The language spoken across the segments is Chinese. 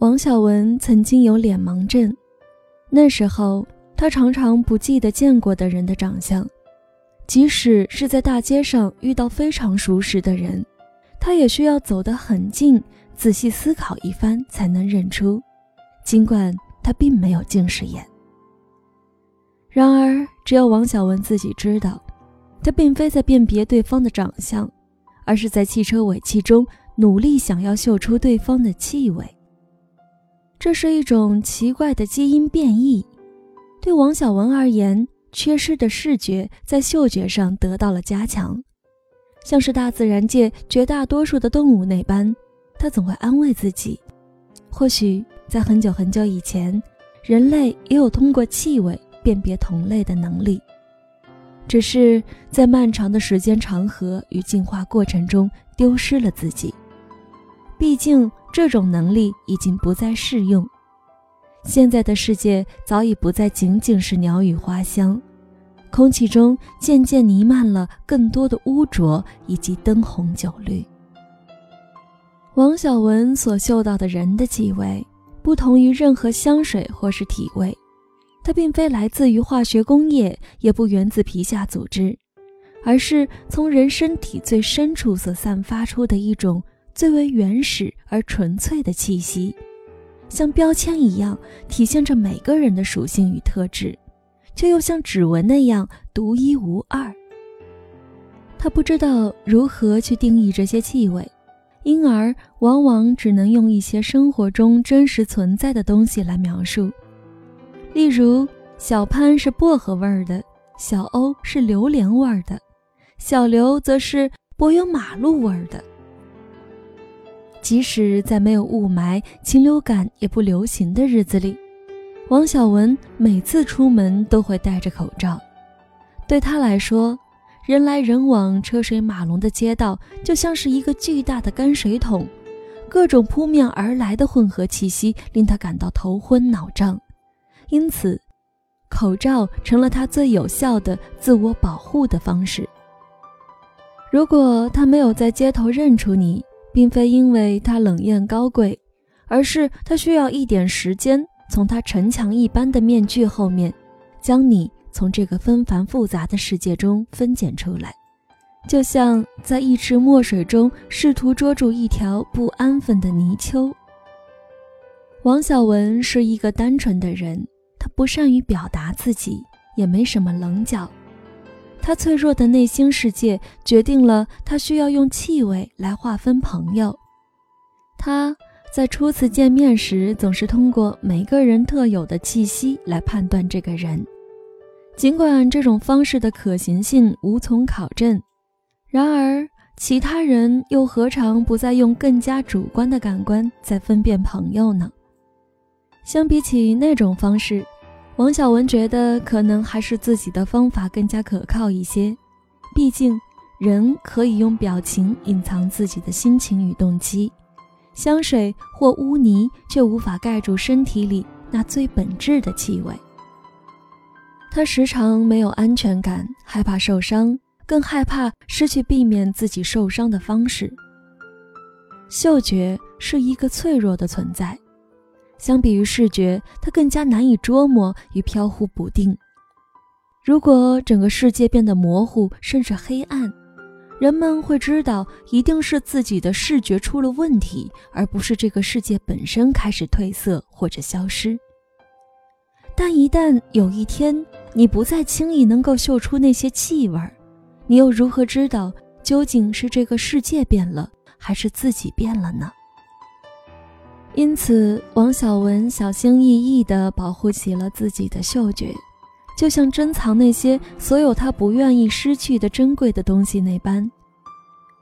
王小文曾经有脸盲症，那时候他常常不记得见过的人的长相，即使是在大街上遇到非常熟识的人，他也需要走得很近，仔细思考一番才能认出。尽管他并没有近视眼，然而只有王小文自己知道，他并非在辨别对方的长相，而是在汽车尾气中努力想要嗅出对方的气味。这是一种奇怪的基因变异，对王小文而言，缺失的视觉在嗅觉上得到了加强，像是大自然界绝大多数的动物那般，他总会安慰自己，或许在很久很久以前，人类也有通过气味辨别同类的能力，只是在漫长的时间长河与进化过程中丢失了自己。毕竟。这种能力已经不再适用。现在的世界早已不再仅仅是鸟语花香，空气中渐渐弥漫了更多的污浊以及灯红酒绿。王小文所嗅到的人的气味，不同于任何香水或是体味，它并非来自于化学工业，也不源自皮下组织，而是从人身体最深处所散发出的一种。最为原始而纯粹的气息，像标签一样体现着每个人的属性与特质，却又像指纹那样独一无二。他不知道如何去定义这些气味，因而往往只能用一些生活中真实存在的东西来描述。例如，小潘是薄荷味儿的，小欧是榴莲味儿的，小刘则是柏油马路味儿的。即使在没有雾霾、禽流感也不流行的日子里，王小文每次出门都会戴着口罩。对他来说，人来人往、车水马龙的街道就像是一个巨大的泔水桶，各种扑面而来的混合气息令他感到头昏脑胀。因此，口罩成了他最有效的自我保护的方式。如果他没有在街头认出你，并非因为他冷艳高贵，而是他需要一点时间，从他城墙一般的面具后面，将你从这个纷繁复杂的世界中分拣出来，就像在一池墨水中试图捉住一条不安分的泥鳅。王小文是一个单纯的人，他不善于表达自己，也没什么棱角。他脆弱的内心世界决定了他需要用气味来划分朋友。他在初次见面时总是通过每个人特有的气息来判断这个人，尽管这种方式的可行性无从考证，然而其他人又何尝不再用更加主观的感官在分辨朋友呢？相比起那种方式。王小文觉得，可能还是自己的方法更加可靠一些。毕竟，人可以用表情隐藏自己的心情与动机，香水或污泥却无法盖住身体里那最本质的气味。他时常没有安全感，害怕受伤，更害怕失去避免自己受伤的方式。嗅觉是一个脆弱的存在。相比于视觉，它更加难以捉摸与飘忽不定。如果整个世界变得模糊甚至黑暗，人们会知道一定是自己的视觉出了问题，而不是这个世界本身开始褪色或者消失。但一旦有一天你不再轻易能够嗅出那些气味，你又如何知道究竟是这个世界变了，还是自己变了呢？因此，王小文小心翼翼地保护起了自己的嗅觉，就像珍藏那些所有他不愿意失去的珍贵的东西那般。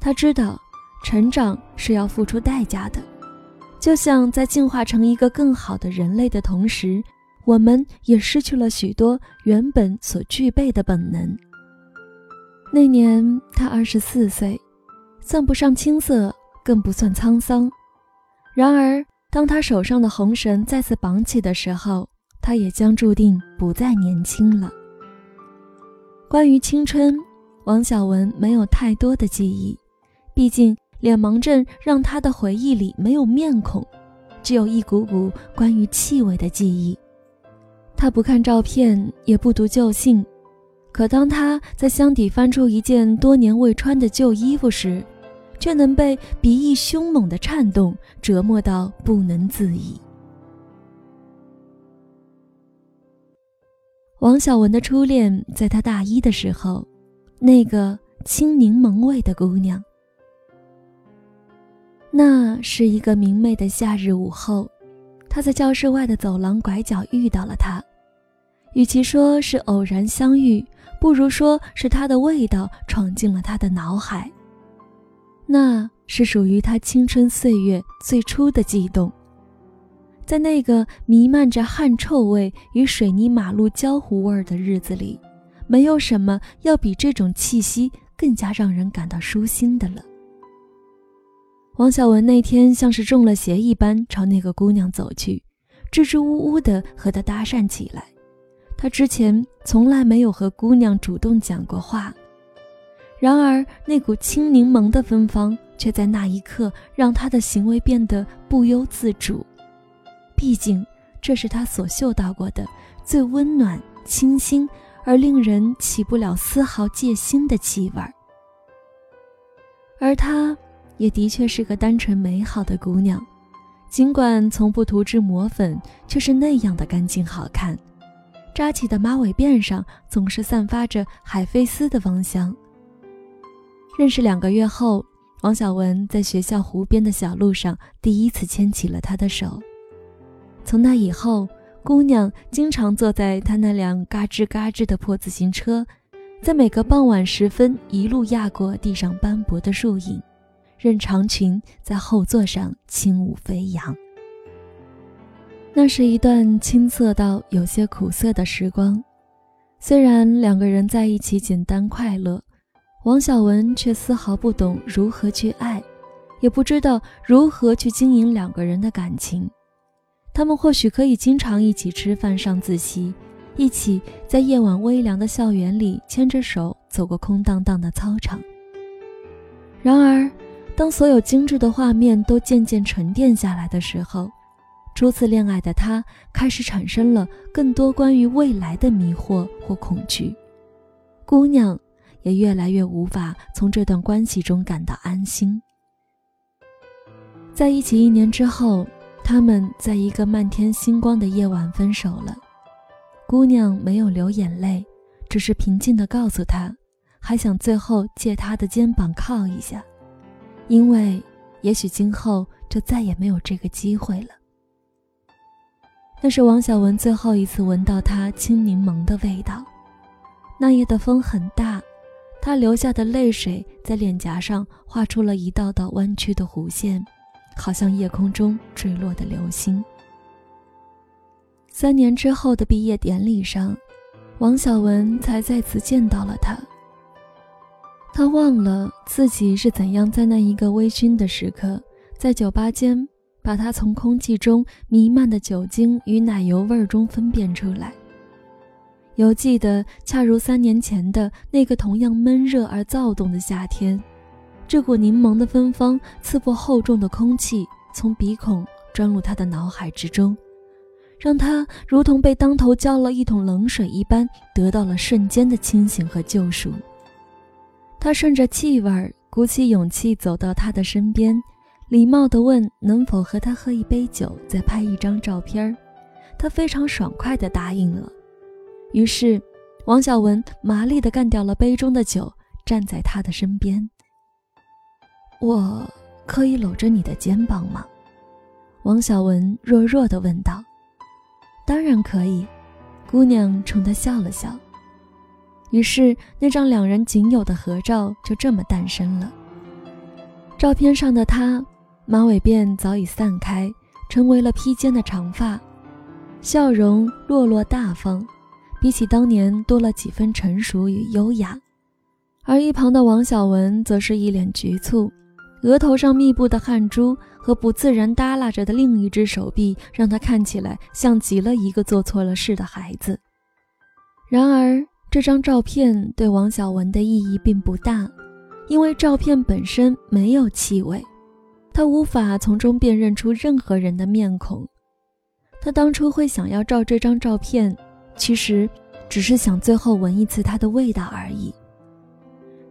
他知道，成长是要付出代价的，就像在进化成一个更好的人类的同时，我们也失去了许多原本所具备的本能。那年他二十四岁，算不上青涩，更不算沧桑。然而，当他手上的红绳再次绑起的时候，他也将注定不再年轻了。关于青春，王小文没有太多的记忆，毕竟脸盲症让他的回忆里没有面孔，只有一股股关于气味的记忆。他不看照片，也不读旧信，可当他在箱底翻出一件多年未穿的旧衣服时，却能被鼻翼凶猛的颤动折磨到不能自已。王小文的初恋，在他大一的时候，那个青柠檬味的姑娘。那是一个明媚的夏日午后，他在教室外的走廊拐角遇到了她。与其说是偶然相遇，不如说是她的味道闯进了他的脑海。那是属于他青春岁月最初的悸动。在那个弥漫着汗臭味与水泥马路焦糊味儿的日子里，没有什么要比这种气息更加让人感到舒心的了。王小文那天像是中了邪一般，朝那个姑娘走去，支支吾吾地和她搭讪起来。他之前从来没有和姑娘主动讲过话，然而那股青柠檬的芬芳却在那一刻让他的行为变得不由自主。毕竟，这是他所嗅到过的最温暖、清新而令人起不了丝毫戒心的气味儿，而她。也的确是个单纯美好的姑娘，尽管从不涂脂抹粉，却是那样的干净好看。扎起的马尾辫上总是散发着海飞丝的芳香。认识两个月后，王小文在学校湖边的小路上第一次牵起了她的手。从那以后，姑娘经常坐在他那辆嘎吱嘎吱的破自行车，在每个傍晚时分一路压过地上斑驳的树影。任长裙在后座上轻舞飞扬。那是一段青涩到有些苦涩的时光，虽然两个人在一起简单快乐，王小文却丝毫不懂如何去爱，也不知道如何去经营两个人的感情。他们或许可以经常一起吃饭、上自习，一起在夜晚微凉的校园里牵着手走过空荡荡的操场。然而。当所有精致的画面都渐渐沉淀下来的时候，初次恋爱的他开始产生了更多关于未来的迷惑或恐惧。姑娘也越来越无法从这段关系中感到安心。在一起一年之后，他们在一个漫天星光的夜晚分手了。姑娘没有流眼泪，只是平静地告诉他，还想最后借他的肩膀靠一下。因为，也许今后就再也没有这个机会了。那是王小文最后一次闻到他青柠檬的味道。那夜的风很大，他流下的泪水在脸颊上画出了一道道弯曲的弧线，好像夜空中坠落的流星。三年之后的毕业典礼上，王小文才再次见到了他。他忘了自己是怎样在那一个微醺的时刻，在酒吧间把他从空气中弥漫的酒精与奶油味中分辨出来。犹记得，恰如三年前的那个同样闷热而躁动的夏天，这股柠檬的芬芳刺破厚重的空气，从鼻孔钻入他的脑海之中，让他如同被当头浇了一桶冷水一般，得到了瞬间的清醒和救赎。他顺着气味，鼓起勇气走到他的身边，礼貌地问：“能否和他喝一杯酒，再拍一张照片？”他非常爽快地答应了。于是，王小文麻利地干掉了杯中的酒，站在他的身边。“我可以搂着你的肩膀吗？”王小文弱弱地问道。“当然可以。”姑娘冲他笑了笑。于是，那张两人仅有的合照就这么诞生了。照片上的他，马尾辫早已散开，成为了披肩的长发，笑容落落大方，比起当年多了几分成熟与优雅。而一旁的王小文则是一脸局促，额头上密布的汗珠和不自然耷拉着的另一只手臂，让他看起来像极了一个做错了事的孩子。然而，这张照片对王小文的意义并不大，因为照片本身没有气味。他无法从中辨认出任何人的面孔。他当初会想要照这张照片，其实只是想最后闻一次它的味道而已。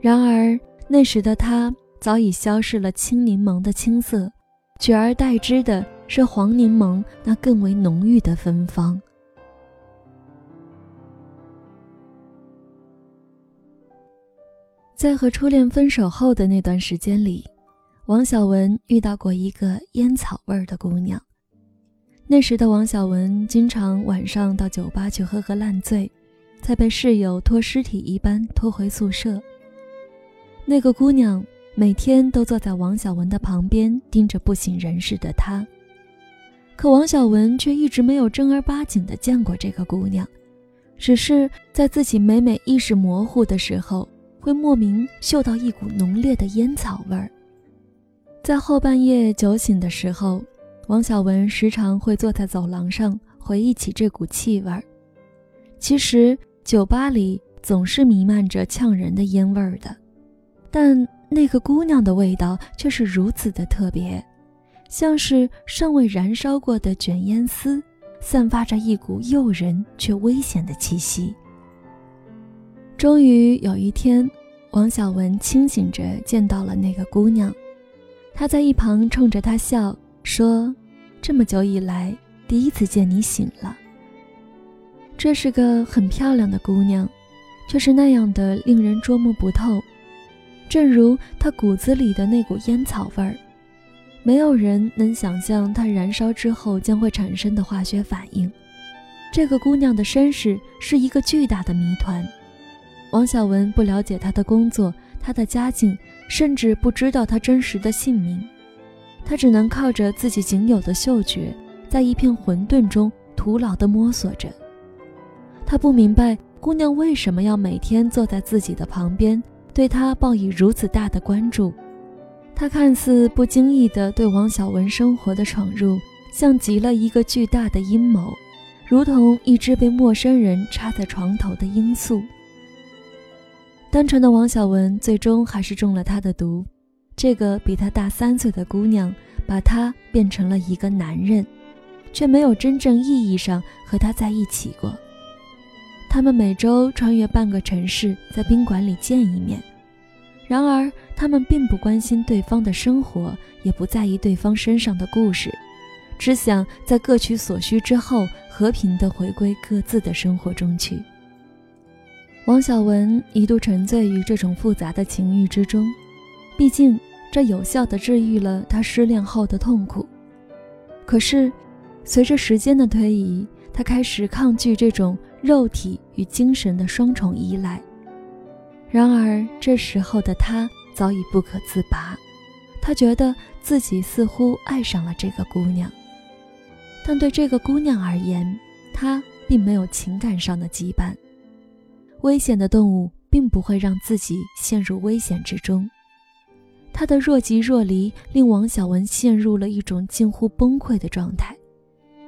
然而那时的他早已消逝了青柠檬的青涩，取而代之的是黄柠檬那更为浓郁的芬芳。在和初恋分手后的那段时间里，王小文遇到过一个烟草味儿的姑娘。那时的王小文经常晚上到酒吧去喝个烂醉，再被室友拖尸体一般拖回宿舍。那个姑娘每天都坐在王小文的旁边，盯着不省人事的他。可王小文却一直没有正儿八经的见过这个姑娘，只是在自己每每意识模糊的时候，会莫名嗅到一股浓烈的烟草味儿。在后半夜酒醒的时候。王小文时常会坐在走廊上回忆起这股气味儿。其实酒吧里总是弥漫着呛人的烟味儿的，但那个姑娘的味道却是如此的特别，像是尚未燃烧过的卷烟丝，散发着一股诱人却危险的气息。终于有一天，王小文清醒着见到了那个姑娘，她在一旁冲着他笑。说，这么久以来，第一次见你醒了。这是个很漂亮的姑娘，却是那样的令人捉摸不透。正如她骨子里的那股烟草味儿，没有人能想象她燃烧之后将会产生的化学反应。这个姑娘的身世是一个巨大的谜团。王小文不了解她的工作、她的家境，甚至不知道她真实的姓名。他只能靠着自己仅有的嗅觉，在一片混沌中徒劳地摸索着。他不明白姑娘为什么要每天坐在自己的旁边，对他报以如此大的关注。他看似不经意地对王小文生活的闯入，像极了一个巨大的阴谋，如同一只被陌生人插在床头的罂粟。单纯的王小文最终还是中了他的毒。这个比他大三岁的姑娘，把他变成了一个男人，却没有真正意义上和他在一起过。他们每周穿越半个城市，在宾馆里见一面。然而，他们并不关心对方的生活，也不在意对方身上的故事，只想在各取所需之后，和平地回归各自的生活中去。王小文一度沉醉于这种复杂的情欲之中。毕竟，这有效地治愈了他失恋后的痛苦。可是，随着时间的推移，他开始抗拒这种肉体与精神的双重依赖。然而，这时候的他早已不可自拔。他觉得自己似乎爱上了这个姑娘，但对这个姑娘而言，他并没有情感上的羁绊。危险的动物并不会让自己陷入危险之中。他的若即若离令王小文陷入了一种近乎崩溃的状态，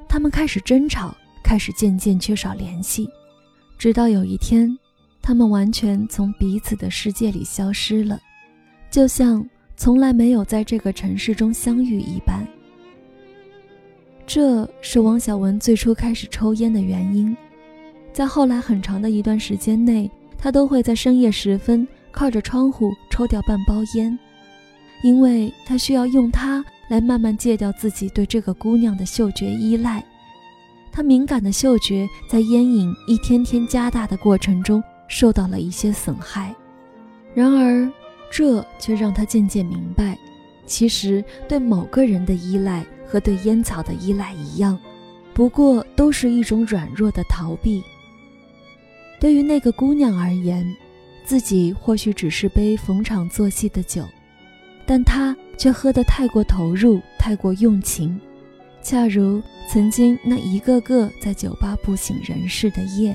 他们开始争吵，开始渐渐缺少联系，直到有一天，他们完全从彼此的世界里消失了，就像从来没有在这个城市中相遇一般。这是王小文最初开始抽烟的原因，在后来很长的一段时间内，他都会在深夜时分靠着窗户抽掉半包烟。因为他需要用它来慢慢戒掉自己对这个姑娘的嗅觉依赖，他敏感的嗅觉在烟瘾一天天加大的过程中受到了一些损害。然而，这却让他渐渐明白，其实对某个人的依赖和对烟草的依赖一样，不过都是一种软弱的逃避。对于那个姑娘而言，自己或许只是杯逢场作戏的酒。但他却喝得太过投入，太过用情，恰如曾经那一个个在酒吧不省人事的夜。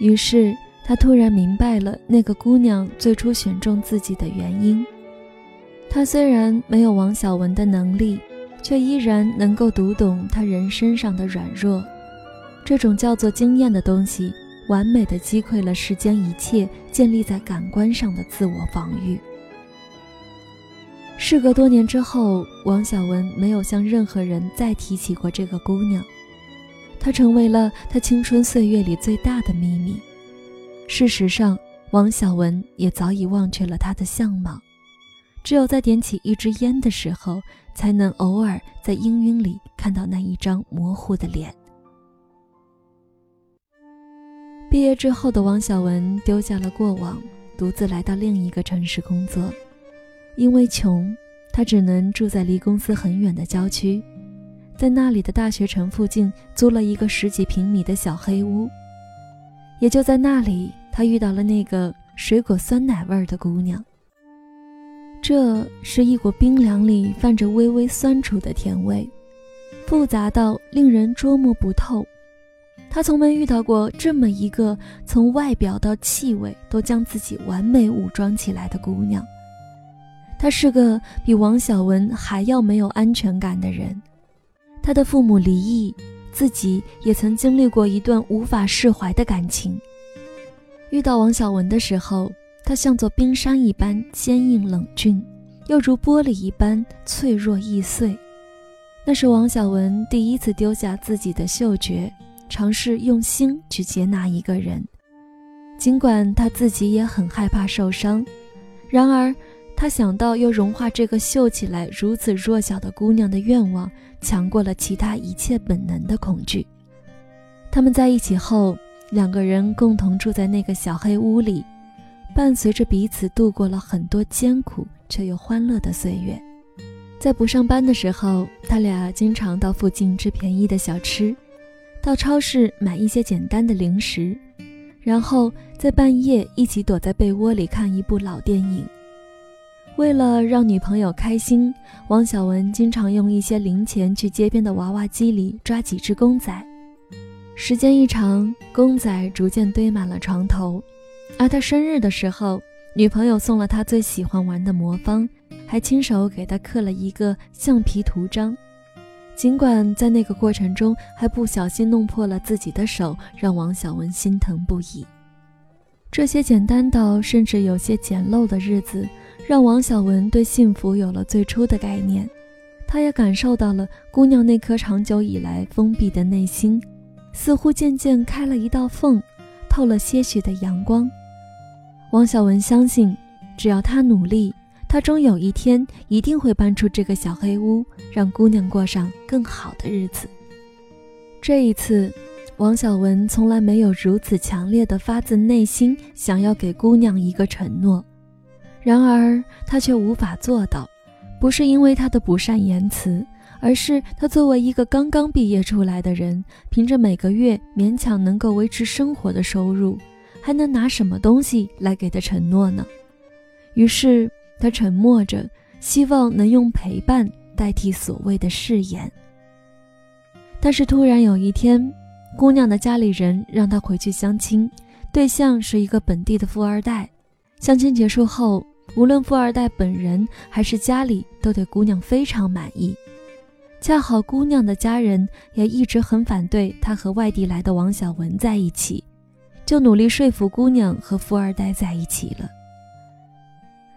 于是他突然明白了那个姑娘最初选中自己的原因。他虽然没有王小文的能力，却依然能够读懂他人身上的软弱。这种叫做经验的东西，完美的击溃了世间一切建立在感官上的自我防御。事隔多年之后，王小文没有向任何人再提起过这个姑娘，她成为了他青春岁月里最大的秘密。事实上，王小文也早已忘却了她的相貌，只有在点起一支烟的时候，才能偶尔在氤氲里看到那一张模糊的脸。毕业之后的王小文丢下了过往，独自来到另一个城市工作。因为穷，他只能住在离公司很远的郊区，在那里的大学城附近租了一个十几平米的小黑屋。也就在那里，他遇到了那个水果酸奶味儿的姑娘。这是一股冰凉里泛着微微酸楚的甜味，复杂到令人捉摸不透。他从没遇到过这么一个从外表到气味都将自己完美武装起来的姑娘。他是个比王小文还要没有安全感的人，他的父母离异，自己也曾经历过一段无法释怀的感情。遇到王小文的时候，他像座冰山一般坚硬冷峻，又如玻璃一般脆弱易碎。那是王小文第一次丢下自己的嗅觉，尝试用心去接纳一个人，尽管他自己也很害怕受伤，然而。他想到又融化这个秀起来如此弱小的姑娘的愿望，强过了其他一切本能的恐惧。他们在一起后，两个人共同住在那个小黑屋里，伴随着彼此度过了很多艰苦却又欢乐的岁月。在不上班的时候，他俩经常到附近吃便宜的小吃，到超市买一些简单的零食，然后在半夜一起躲在被窝里看一部老电影。为了让女朋友开心，王小文经常用一些零钱去街边的娃娃机里抓几只公仔。时间一长，公仔逐渐堆满了床头。而他生日的时候，女朋友送了他最喜欢玩的魔方，还亲手给他刻了一个橡皮图章。尽管在那个过程中还不小心弄破了自己的手，让王小文心疼不已。这些简单到甚至有些简陋的日子。让王小文对幸福有了最初的概念，他也感受到了姑娘那颗长久以来封闭的内心，似乎渐渐开了一道缝，透了些许的阳光。王小文相信，只要他努力，他终有一天一定会搬出这个小黑屋，让姑娘过上更好的日子。这一次，王小文从来没有如此强烈的发自内心想要给姑娘一个承诺。然而他却无法做到，不是因为他的不善言辞，而是他作为一个刚刚毕业出来的人，凭着每个月勉强能够维持生活的收入，还能拿什么东西来给他承诺呢？于是他沉默着，希望能用陪伴代替所谓的誓言。但是突然有一天，姑娘的家里人让她回去相亲，对象是一个本地的富二代。相亲结束后。无论富二代本人还是家里，都对姑娘非常满意。恰好姑娘的家人也一直很反对她和外地来的王小文在一起，就努力说服姑娘和富二代在一起了。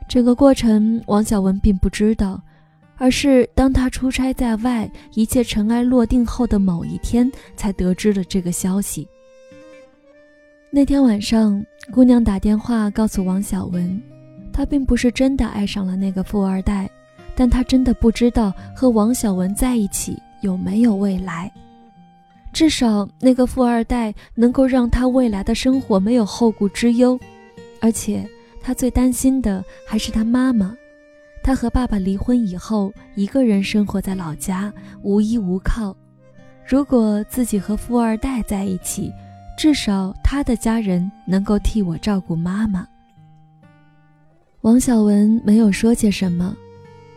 整个过程，王小文并不知道，而是当他出差在外，一切尘埃落定后的某一天，才得知了这个消息。那天晚上，姑娘打电话告诉王小文。她并不是真的爱上了那个富二代，但她真的不知道和王小文在一起有没有未来。至少那个富二代能够让她未来的生活没有后顾之忧，而且他最担心的还是他妈妈。他和爸爸离婚以后，一个人生活在老家，无依无靠。如果自己和富二代在一起，至少他的家人能够替我照顾妈妈。王小文没有说些什么，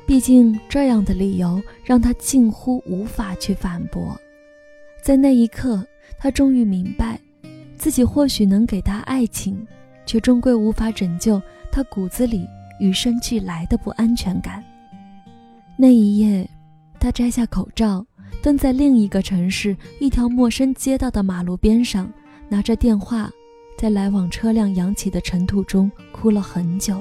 毕竟这样的理由让他近乎无法去反驳。在那一刻，他终于明白，自己或许能给他爱情，却终归无法拯救他骨子里与生俱来的不安全感。那一夜，他摘下口罩，蹲在另一个城市一条陌生街道的马路边上，拿着电话，在来往车辆扬起的尘土中哭了很久。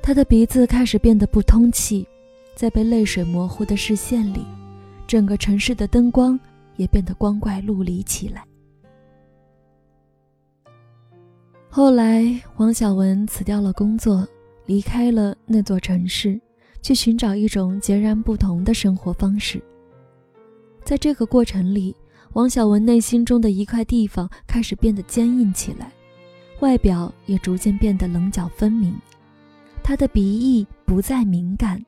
他的鼻子开始变得不通气，在被泪水模糊的视线里，整个城市的灯光也变得光怪陆离起来。后来，王小文辞掉了工作，离开了那座城市，去寻找一种截然不同的生活方式。在这个过程里，王小文内心中的一块地方开始变得坚硬起来，外表也逐渐变得棱角分明。他的鼻翼不再敏感，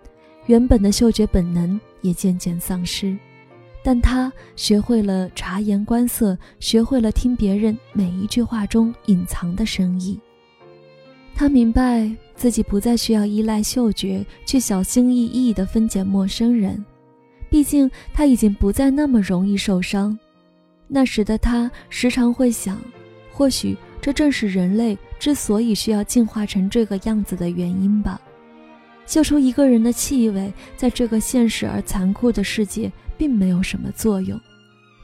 原本的嗅觉本能也渐渐丧失，但他学会了察言观色，学会了听别人每一句话中隐藏的深意。他明白自己不再需要依赖嗅觉去小心翼翼地分拣陌生人，毕竟他已经不再那么容易受伤。那时的他时常会想，或许。这正是人类之所以需要进化成这个样子的原因吧。嗅出一个人的气味，在这个现实而残酷的世界，并没有什么作用。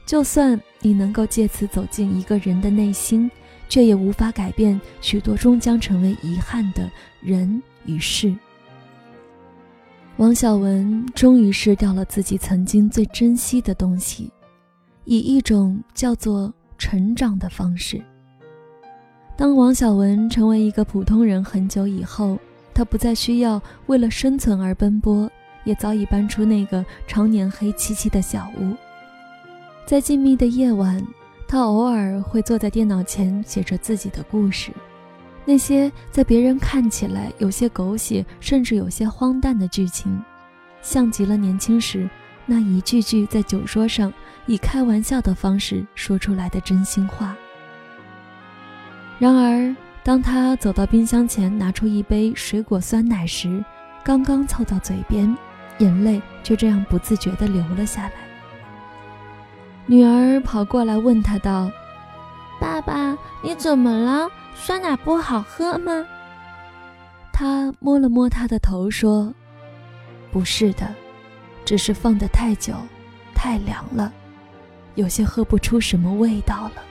就算你能够借此走进一个人的内心，却也无法改变许多终将成为遗憾的人与事。王小文终于失掉了自己曾经最珍惜的东西，以一种叫做成长的方式。当王小文成为一个普通人很久以后，他不再需要为了生存而奔波，也早已搬出那个常年黑漆漆的小屋。在静谧的夜晚，他偶尔会坐在电脑前写着自己的故事，那些在别人看起来有些狗血，甚至有些荒诞的剧情，像极了年轻时那一句句在酒桌上以开玩笑的方式说出来的真心话。然而，当他走到冰箱前，拿出一杯水果酸奶时，刚刚凑到嘴边，眼泪就这样不自觉地流了下来。女儿跑过来问他道：“爸爸，你怎么了？酸奶不好喝吗？”他摸了摸她的头，说：“不是的，只是放得太久，太凉了，有些喝不出什么味道了。”